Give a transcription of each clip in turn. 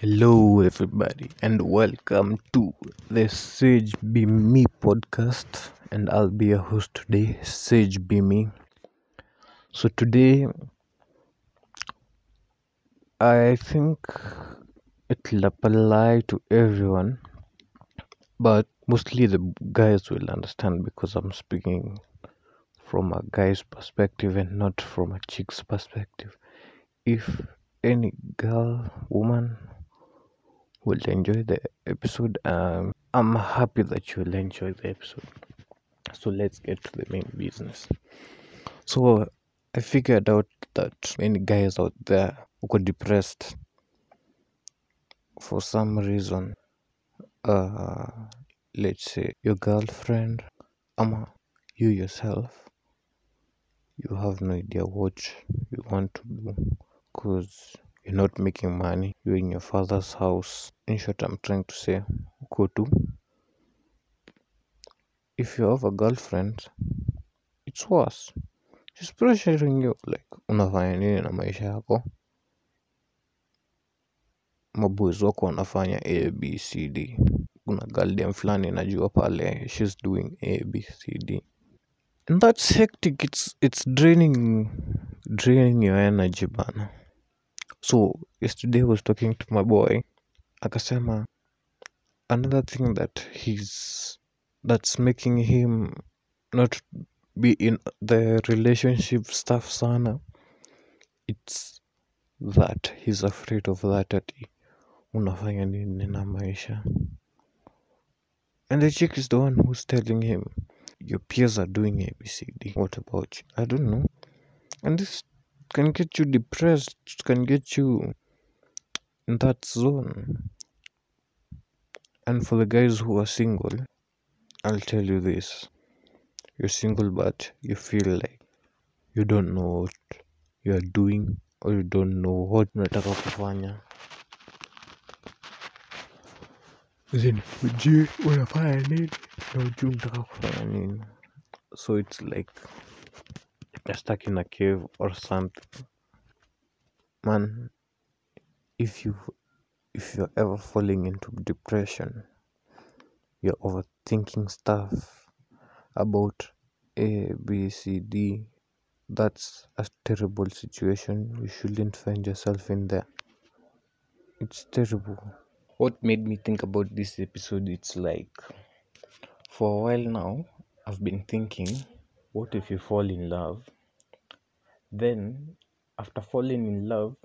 Hello, everybody, and welcome to the Sage Be Me podcast. And I'll be your host today, Sage Be Me. So, today, I think it'll apply to everyone, but mostly the guys will understand because I'm speaking from a guy's perspective and not from a chick's perspective. If any girl, woman will enjoy the episode, um, I'm happy that you'll enjoy the episode. So let's get to the main business. So I figured out that many guys out there who got depressed for some reason. Uh, let's say your girlfriend, ama you yourself, you have no idea what you want to do because you're not making money. You're in your father's house. In short, I'm trying to say, go to. If you have a girlfriend, it's worse. She's pressuring you like unafanya nini na maisha yako. Maboys wako wanafanya A, B, C, D. Kuna girl dem fulani najua pale, she's doing A, B, C, D. And that's hectic. It's it's draining draining your energy bana. So yesterday I was talking to my boy. Akasema another thing that he's that's making him not be in the relationship stuff sana. It's that he's afraid of that ati unafanya nini na maisha. And the chick is the one who's telling him your peers are doing ABCD. What about you? I don't know. And this can get you depressed, can get you in that zone. And for the guys who are single, I'll tell you this. You're single but you feel like you don't know what you're doing or you don't know what unataka kufanya. So it's like stuck in a cave or something. Man, if you if you're ever falling into depression, you're overthinking stuff about A, B, C, D. That's a terrible situation. You shouldn't find yourself in there. It's terrible. What made me think about this episode? It's like for a while now, I've been thinking, what if you fall in love? Then, after falling in love,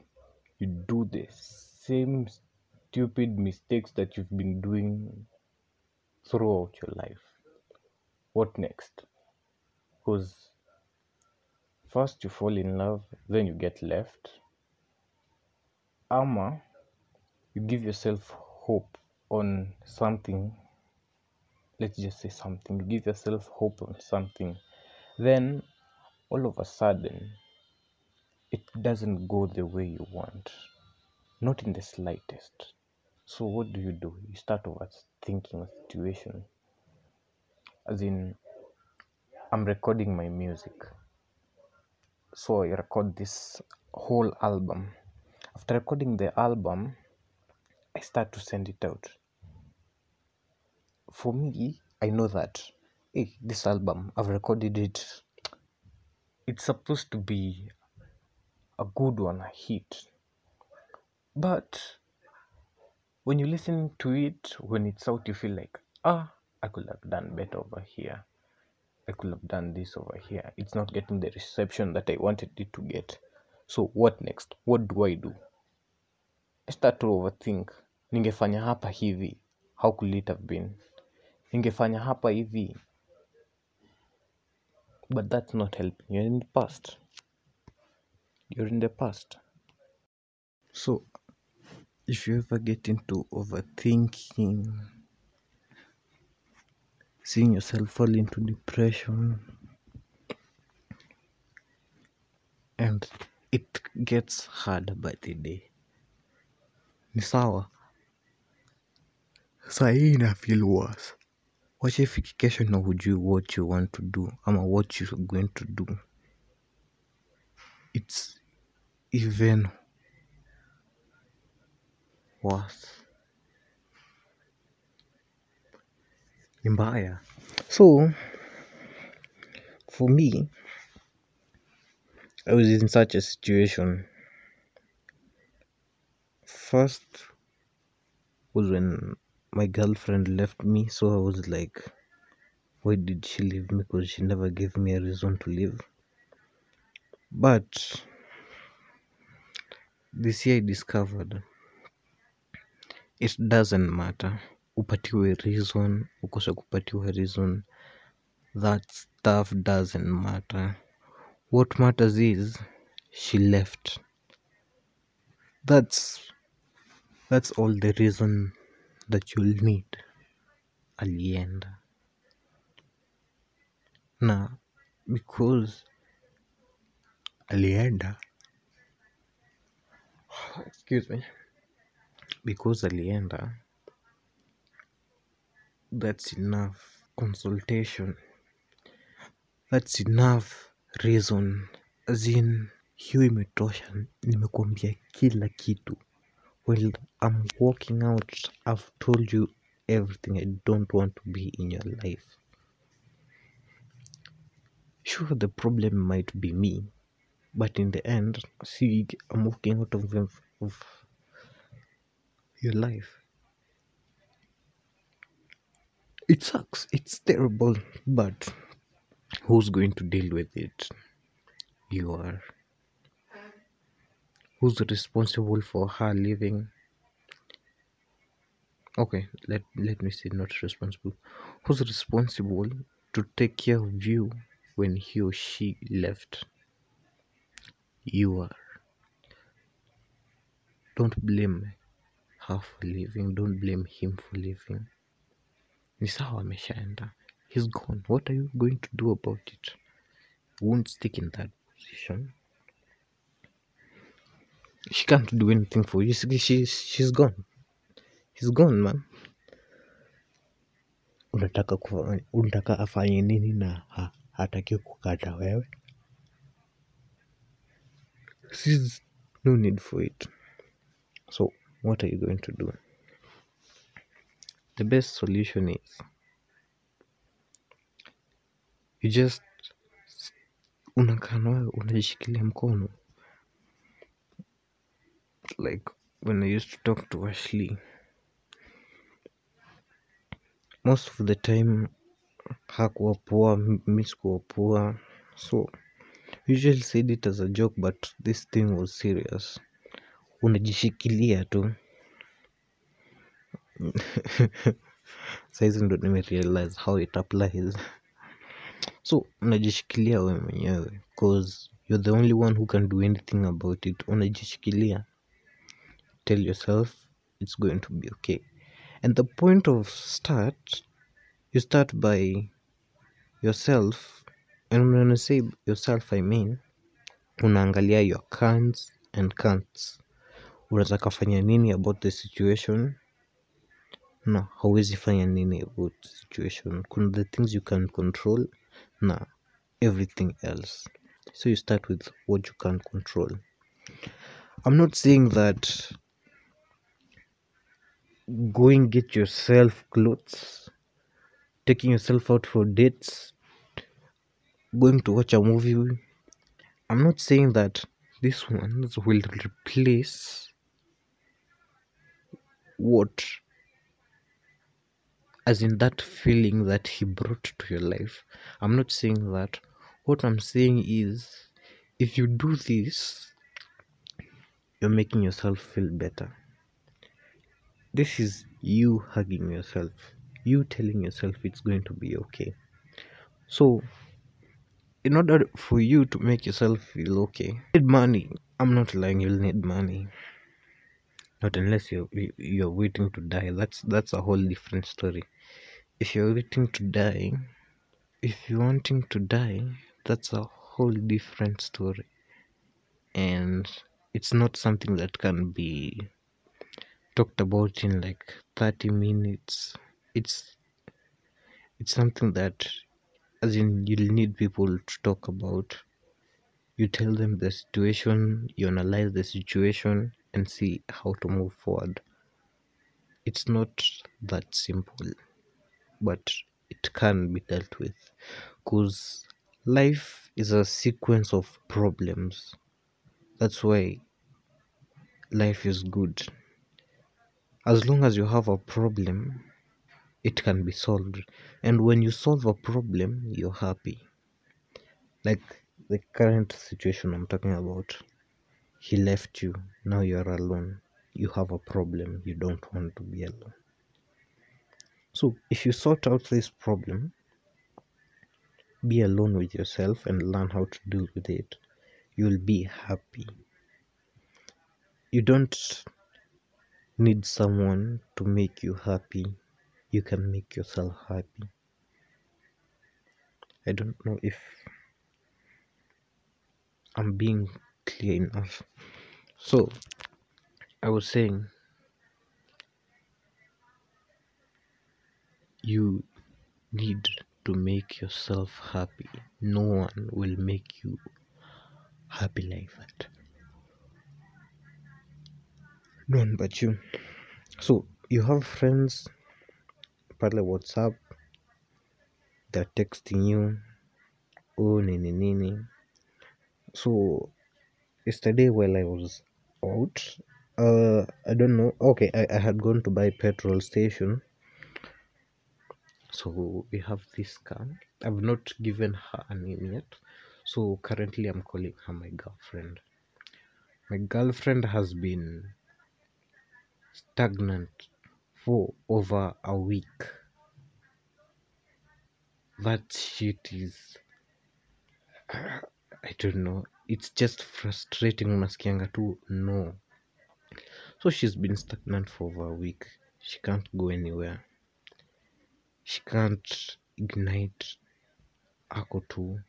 you do the same stupid mistakes that you've been doing throughout your life. What next? Because first you fall in love, then you get left. Ama, you give yourself hope on something. Let's just say something. You give yourself hope on something. Then, all of a sudden, it doesn't go the way you want. Not in the slightest. So, what do you do? You start overthinking a situation. As in, I'm recording my music. So, I record this whole album. After recording the album, I start to send it out. For me, I know that hey, this album, I've recorded it. It's supposed to be a good one, a hit. But when you listen to it, when it's out, you feel like, ah, I could have done better over here. I could have done this over here. It's not getting the reception that I wanted it to get. So, what next? What do I do? I start to overthink. Ningefanya hapa hivi. How could it have been? Ningefanya hapa hivi. But that's not helping. you in the past. You're in the past. So, if you ever get into overthinking, seeing yourself fall into depression, and it gets harder by the day, ni sawa. Ina feel worse. Wacha ifike kesho na hujui what you want to do ama what you're going to do. It's even worse. Ni mbaya. So for me i was in such a situation. First was when my girlfriend left me so i was like why did she leave me? Because she never gave me a reason to leave. But this year i discovered it doesn't matter. Upatiwe reason ukose kupatiwa reason that stuff doesn't matter. What matters is she left. That's that's all the reason that you'll need alienda na because alienda excuse me. Because alienda that's enough consultation. That's enough reason. As in hiyo imetosha nimekuambia kila kitu. Well i'm walking out. I've told you everything i don't want to be in your life. Sure the problem might be me but in the end see i'm walking out of, of, of your life. It sucks. It's terrible. But who's going to deal with it? You are. Who's responsible for her leaving? Okay let let me say not responsible. Who's responsible to take care of you when he or she left you are. Don't blame her for leaving. Don't blame him for leaving. Ni sawa ameshaenda. He's gone. What are you going to do about it? Won't stick in that position. She can't do anything for you. She, she, she's gone. He's gone man. Unataka unataka afanye nini na ha, hataki kukata wewe There's no need for it. So what are you going to do? The best solution is you just unakaa unajishikilia mkono. Like when i used to talk to ashley most of the time hakuwa poa mi sikuwa poa so usually said it as a joke but this thing was serious. Unajishikilia tu. Saizi ndo nimerealize how it applies. So unajishikilia we mwenyewe cause you're the only one who can do anything about it. Unajishikilia. Tell yourself it's going to be okay. And the point of start you start by yourself and when I say yourself i mean unaangalia your cans and can'ts unataka fanya nini about the situation? Na hauwezi fanya nini about the situation. Kuna the things you can control na everything else. So you start with what you can control. I'm not saying that going get yourself clothes taking yourself out for dates going to watch a movie. I'm not saying that these ones will replace what as in that feeling that he brought to your life. I'm not saying that. What i'm saying is if you do this you're making yourself feel better. This is you hugging yourself you telling yourself it's going to be okay. So in order for you to make yourself feel okay need money. I'm not lying you'll need money. Not unless you're you- you're waiting to die that's that's a whole different story. If you're waiting to die if you're wanting to die that's a whole different story. And it's not something that can be talked about in like 30 minutes. It's it's something that as in you'll need people to talk about. You tell them the situation you analyze the situation and see how to move forward. It's not that simple but it can be dealt with. Because life is a sequence of problems. That's why life is good. As long as you have a problem it can be solved. And when you solve a problem you're happy. Like the current situation i'm talking about he left you. Now you're alone. You have a problem. You don't want to be alone. So if you sort out this problem be alone with yourself and learn how to deal with it you'll be happy. You don't need someone to make you happy you can make yourself happy. I don't know if i'm being clear enough. So i was saying you need to make yourself happy. No one will make you happy like that. No one but you. So you have friends pale whatsapp they're texting you oh nini nini. So yesterday while i was out uh i don't know okay i, I had gone to buy petrol station. So we have this car. I've not given her a name yet. So currently i'm calling her my girlfriend. My girlfriend has been stagnant for over a week. That shit is i don't know. It's just frustrating unasikianga tu no so she's been stagnant for over a week. She can't go anywhere. She can't ignite ako tu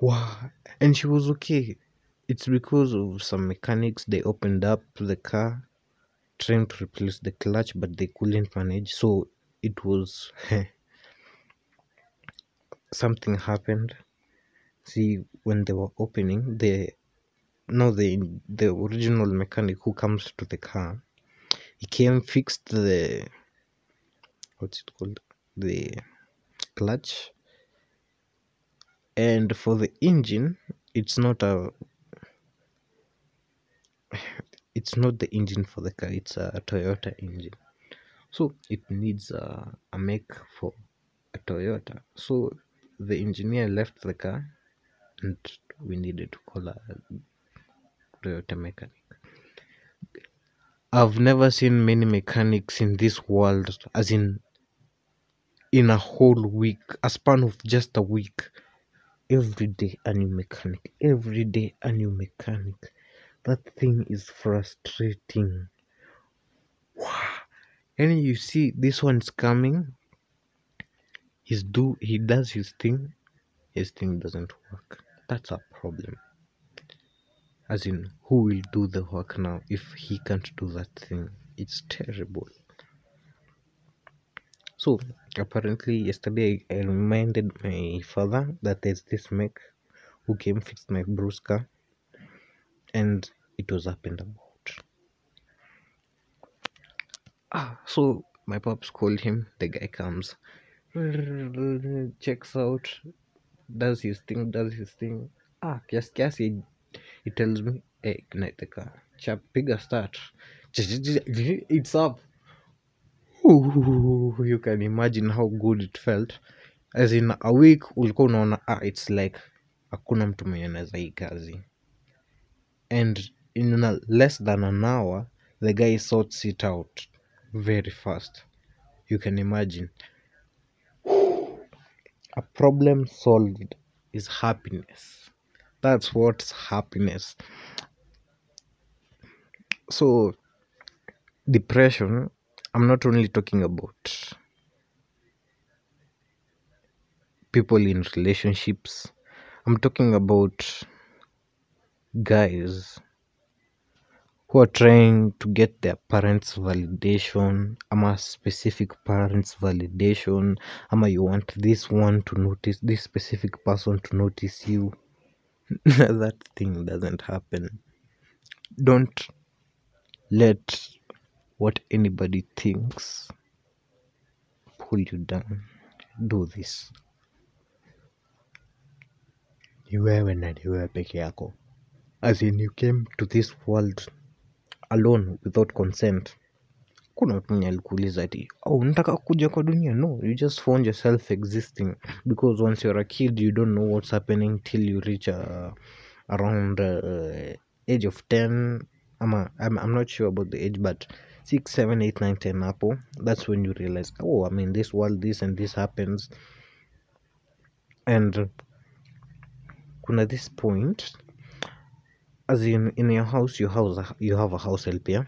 wow and she was okay. It's because of some mechanics. They opened up the car trying to replace the clutch but they couldn't manage. So it was something happened. See when they were opening the no the the original mechanic who comes to the car he came fixed the what's it called? The clutch. And for the engine it's not a it's not the engine for the car it's a toyota engine. So it needs a, a make for a toyota. So the engineer left the car and we needed to call a toyota mechanic. I've never seen many mechanics in this world as in in a whole week a span of just a week. Every day a new mechanic. Every day a new mechanic that thing is frustrating. Wow. and you see this one's coming. He's do he does his thing. His thing doesn't work. That's a problem. As in who will do the work now if he can't do that thing? It's terrible. So apparently yesterday i reminded my father that there's this mech who came fixed my bruce car and it was up and about ah so my pops called him the guy comes checks out does his thing does his thing. Ah kiasi kiasi he, he tells me hey ignite the car. Chap piga start. It's up. Ooh, you can imagine how good it felt. As in a week ulikuwa unaona ah, it's like hakuna mtu mwenye anaweza hii kazi and in a less than an hour the guy sorts it out very fast. You can imagine. A problem solved is happiness. That's what's happiness. So depression i'm not only talking about people in relationships i'm talking about guys who are trying to get their parents validation. Ama specific parents validation. Ama you want this one to notice this specific person to notice you. That thing doesn't happen. Don't let what anybody thinks pull you down. Do this. Ni wewe na ni wewe peke yako as in you came to this world alone without consent. Kuna mtu mwenye alikuuliza ati oh unataka kuja kwa dunia? No you just found yourself existing. Because once you're a kid you don't know what's happening till you reach uh, around uh, age of 10 ama I'm, I'm not sure about the age but 6 7 8 9 10 hapo that's when you realize oh i mean this world this and this happens. And kuna this point as in in your house you house you have a house help yeah?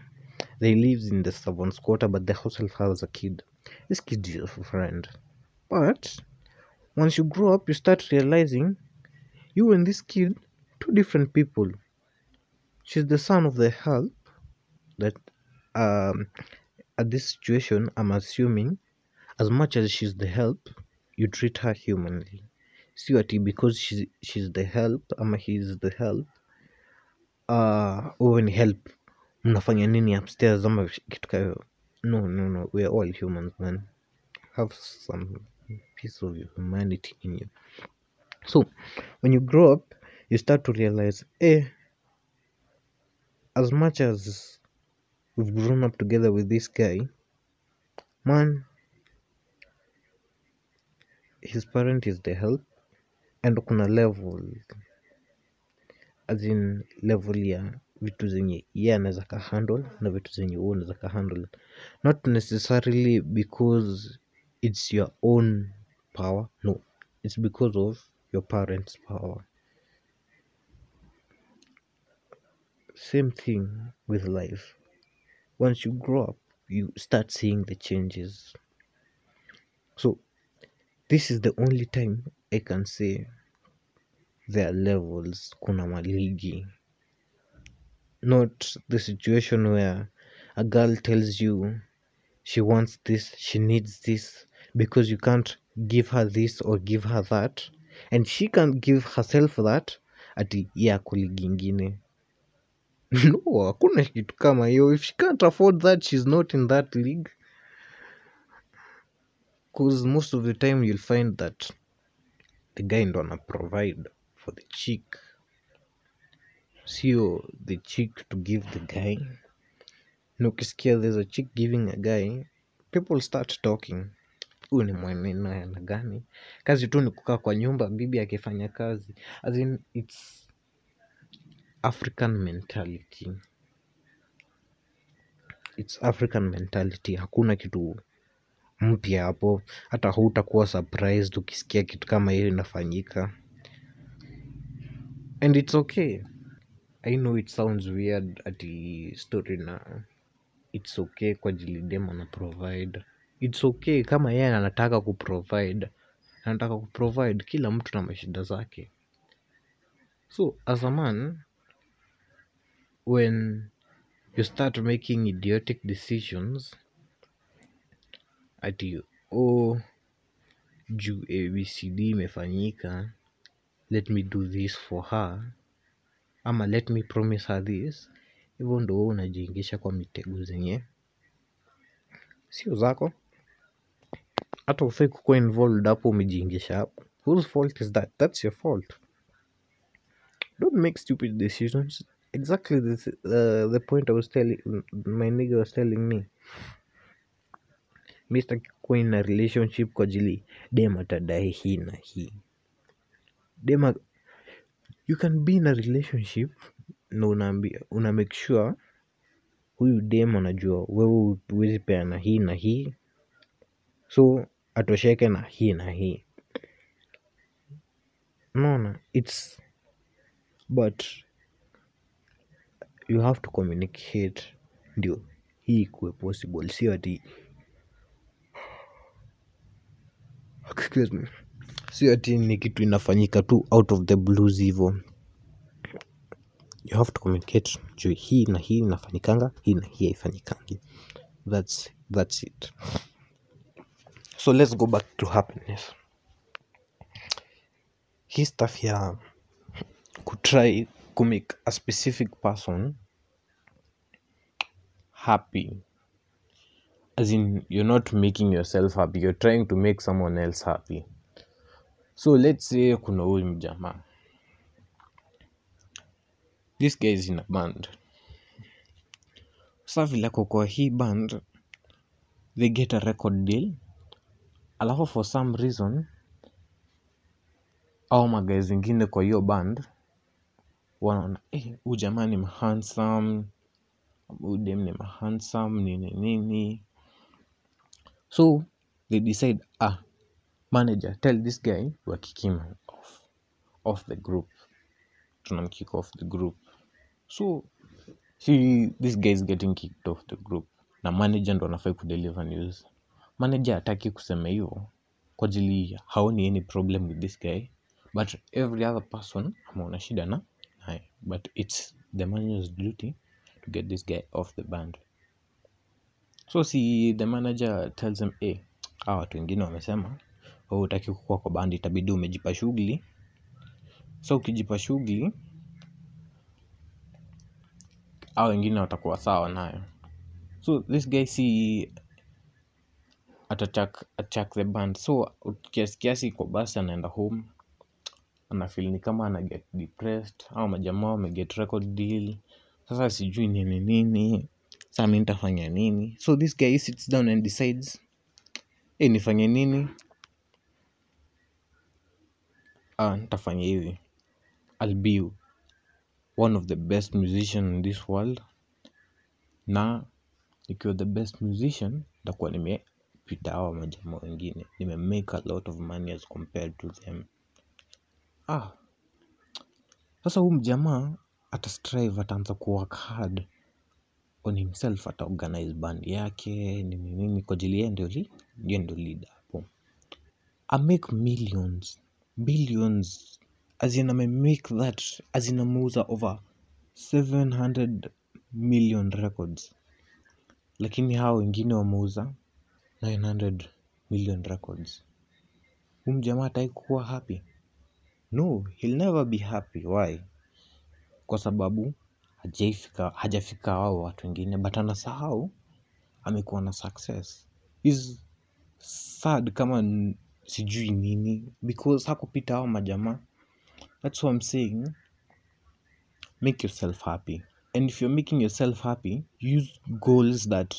They lives in the servants quarter but the house help has a kid. This kid is your friend. But once you grow up you start realizing you and this kid two different people. She's the son of the help that um at this situation i'm assuming as much as she's the help you treat her humanly. Sio ati because she's, she's the help ama he's the help uh ni help. Mnafanya nini upstairs ama kitu kayo no no no. We are all humans man. Have some piece of humanity in you. So when you grow up you start to realize eh as much as we've grown up together with this guy man his parent is the help and kuna level as in level ya vitu zenye ye anaweza ka handle na vitu zenye wewe unaweza ka handle. Not necessarily because it's your own power no. It's because of your parents power. Same thing with life. Once you grow up you start seeing the changes. So this is the only time i can say there are levels kuna maligi. Not the situation where a girl tells you she wants this she needs this because you can't give her this or give her that. And she can't give herself that ati ye ako ligi ingine. No hakuna kitu kama hiyo. If she can't afford that she's not in that league. Because most of the time you'll find that the guy ndo ana provide for the chick sio the chick to give the guy. Na ukisikia there's a chick giving a guy people start talking. Huyu ni mwaneno yana gani? Kazi tu ni kukaa kwa nyumba bibi akifanya kazi. As in it's african mentality. It's african mentality. Hakuna kitu mpya hapo. Hata hutakuwa surprised ukisikia kitu kama hiyo inafanyika and it's okay. I know it sounds weird ati story na. It's okay kwa ajili dem ana provide. It's okay kama yeye anataka kuprovide anataka kuprovide kila mtu na mashida zake. So as a man when you start making idiotic decisions ati oh juu abcd imefanyika let me do this for her. Ama let me promise her this. Hivyo ndo unajiingisha kwa mitego zenye sio zako. Hata ufai kukuwa involved hapo umejiingisha hapo. Whose fault is that? That's your fault. Don't make stupid decisions. Exactly the, uh, the point i was telling my nigga was telling me. Mi sitaki kuwa in relationship kwa ajili dem atadai hii na hii dem you can be in a relationship na unaambia una make sure huyu dem anajua wewe huwezi peana hii na hii. So atosheke na hii na hii. Naona its but you have to communicate ndio hii ikuwe possible sio ati excuse me sio ati ni kitu inafanyika tu out of the blues hivo. You have to communicate juu hii na hii inafanyikanga hii na hii haifanyikangi that's, that's it. So let's go back to happiness. Hii stuff ya kutry kumake a specific person happy. As in you're not making yourself happy you're trying to make someone else happy so let's say kuna huyu mjamaa. This guy is in a band. Sa vile ako kwa hii band they get a record deal. Alafu for some reason au magazi wengine kwa hiyo band wanaona eh, huyu jamaa ni mhandsome huyu dem ni mhandsome nini nini. So they decide ah manager tell this guy we're kicking off off the group. Tunamkick off the group. So he this guy is getting kicked off the group. Na manager ndo anafai kudeliver news. Manager hataki kusema hivyo kwa ajili haoni any problem with this guy but every other person ameona shida na naye. But it's the manager's duty to get this guy off the band. So si the manager tells him hey, hawa watu wengine wamesema wewe hutaki kukua kwa band itabidi umejipa shughuli. So ukijipa shughuli au wengine watakuwa sawa nayo. So this guy si atachak achak the band. So kiasi kiasi kwa basi anaenda home anafil ni kama ana get depressed au majamaa wameget record deal. Sasa sijui nini nini saa mi nitafanya nini. So this guy sits down and decides hey, nifanye nini nitafanya hivi. I'll be one of the best musician in this world. Na nikiwa the best musician nitakuwa nimepita hawa majamaa wengine. Nime make a lot of money as compared to them. Ah. Sasa huu mjamaa ata strive ataanza kuwork hard on himself ata organize band yake nini nini kwa ajili yeye ndio leader hapo. I make millions billions as in ame make that as in ameuza over 700 million records. Lakini hao wengine wameuza 900 million records. Huu mjamaa atai kuwa happy. No he'll never be happy. Why? Kwa sababu hajaifika hajafika wao watu wengine but anasahau amekuwa na success. Is sad kama sijui nini because hakupita hao majamaa. That's what I'm saying. Make yourself happy. And if you're making yourself happy use goals that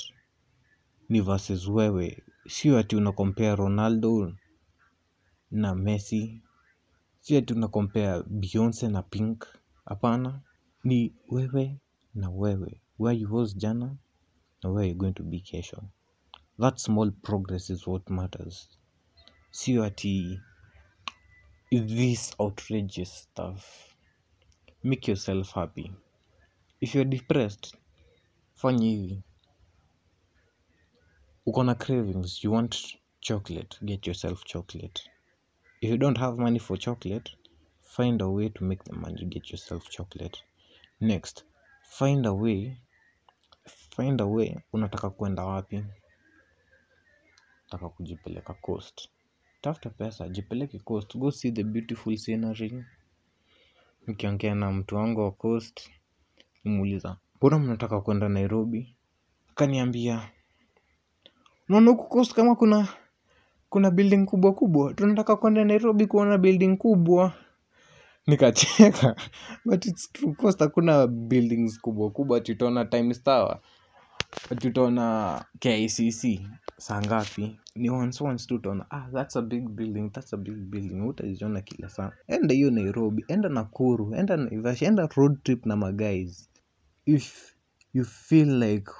ni versus wewe. Sio ati una compare ronaldo na messi. Sio ati una compare beyonce na pink. Hapana. Ni wewe na wewe. Where you was jana? Na where you're going to be kesho? That small progress is what matters sio ati this outrageous stuff. Make yourself happy. If you're depressed fanya hivi. Uko na cravings you want chocolate get yourself chocolate. If you don't have money for chocolate find a way to make the money get yourself chocolate. Next find a way find a way unataka kwenda wapi? Taka kujipeleka coast tafuta pesa jipeleke coast. Go see the beautiful scenery. Nikiongea na mtu wangu wa coast nimuuliza mbona mnataka kwenda nairobi? Akaniambia unaona huku coast kama kuna kuna building kubwa kubwa. Tunataka kwenda nairobi kuona building kubwa. Nikacheka. But it's true coast hakuna buildings kubwa kubwa ati time tower ati utaona kicc saa ngapi? Ni once once tu utaona ah that's a big building that's a big building. Utaziona kila saa. Enda hiyo nairobi enda nakuru enda naivasha enda road trip na maguys if you feel like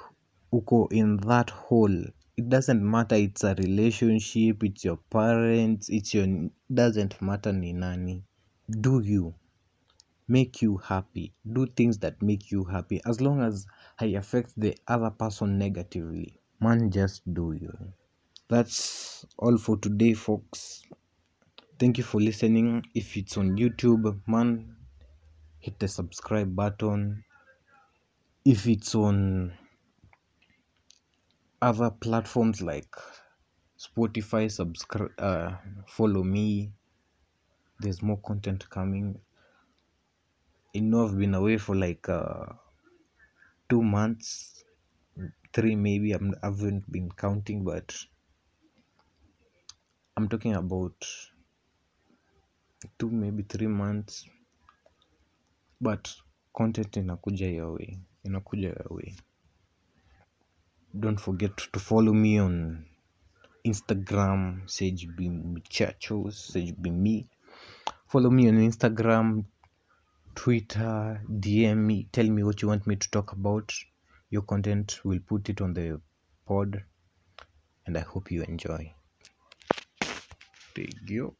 uko in that hole it doesn't matter it's a relationship it's your parents it's your doesn't matter ni nani. Do you make you happy? Do things that make you happy. As long as I affect the other person negatively. Man just do you. That's all for today folks. Thank you for listening. If it's on youtube man hit the subscribe button. If it's on other platforms like spotify subscribe uh, follow me. There's more content coming. I know i've been away for like uh, two months three maybe I'm, I haven't been counting but I'm talking about two maybe three months but content inakuja your way inakuja your way. Don't forget to follow me on instagram sage be muchachos sage be me follow me on instagram twitter dm me tell me what you want me to talk about. Your content we'll put it on the pod and i hope you enjoy. Thank you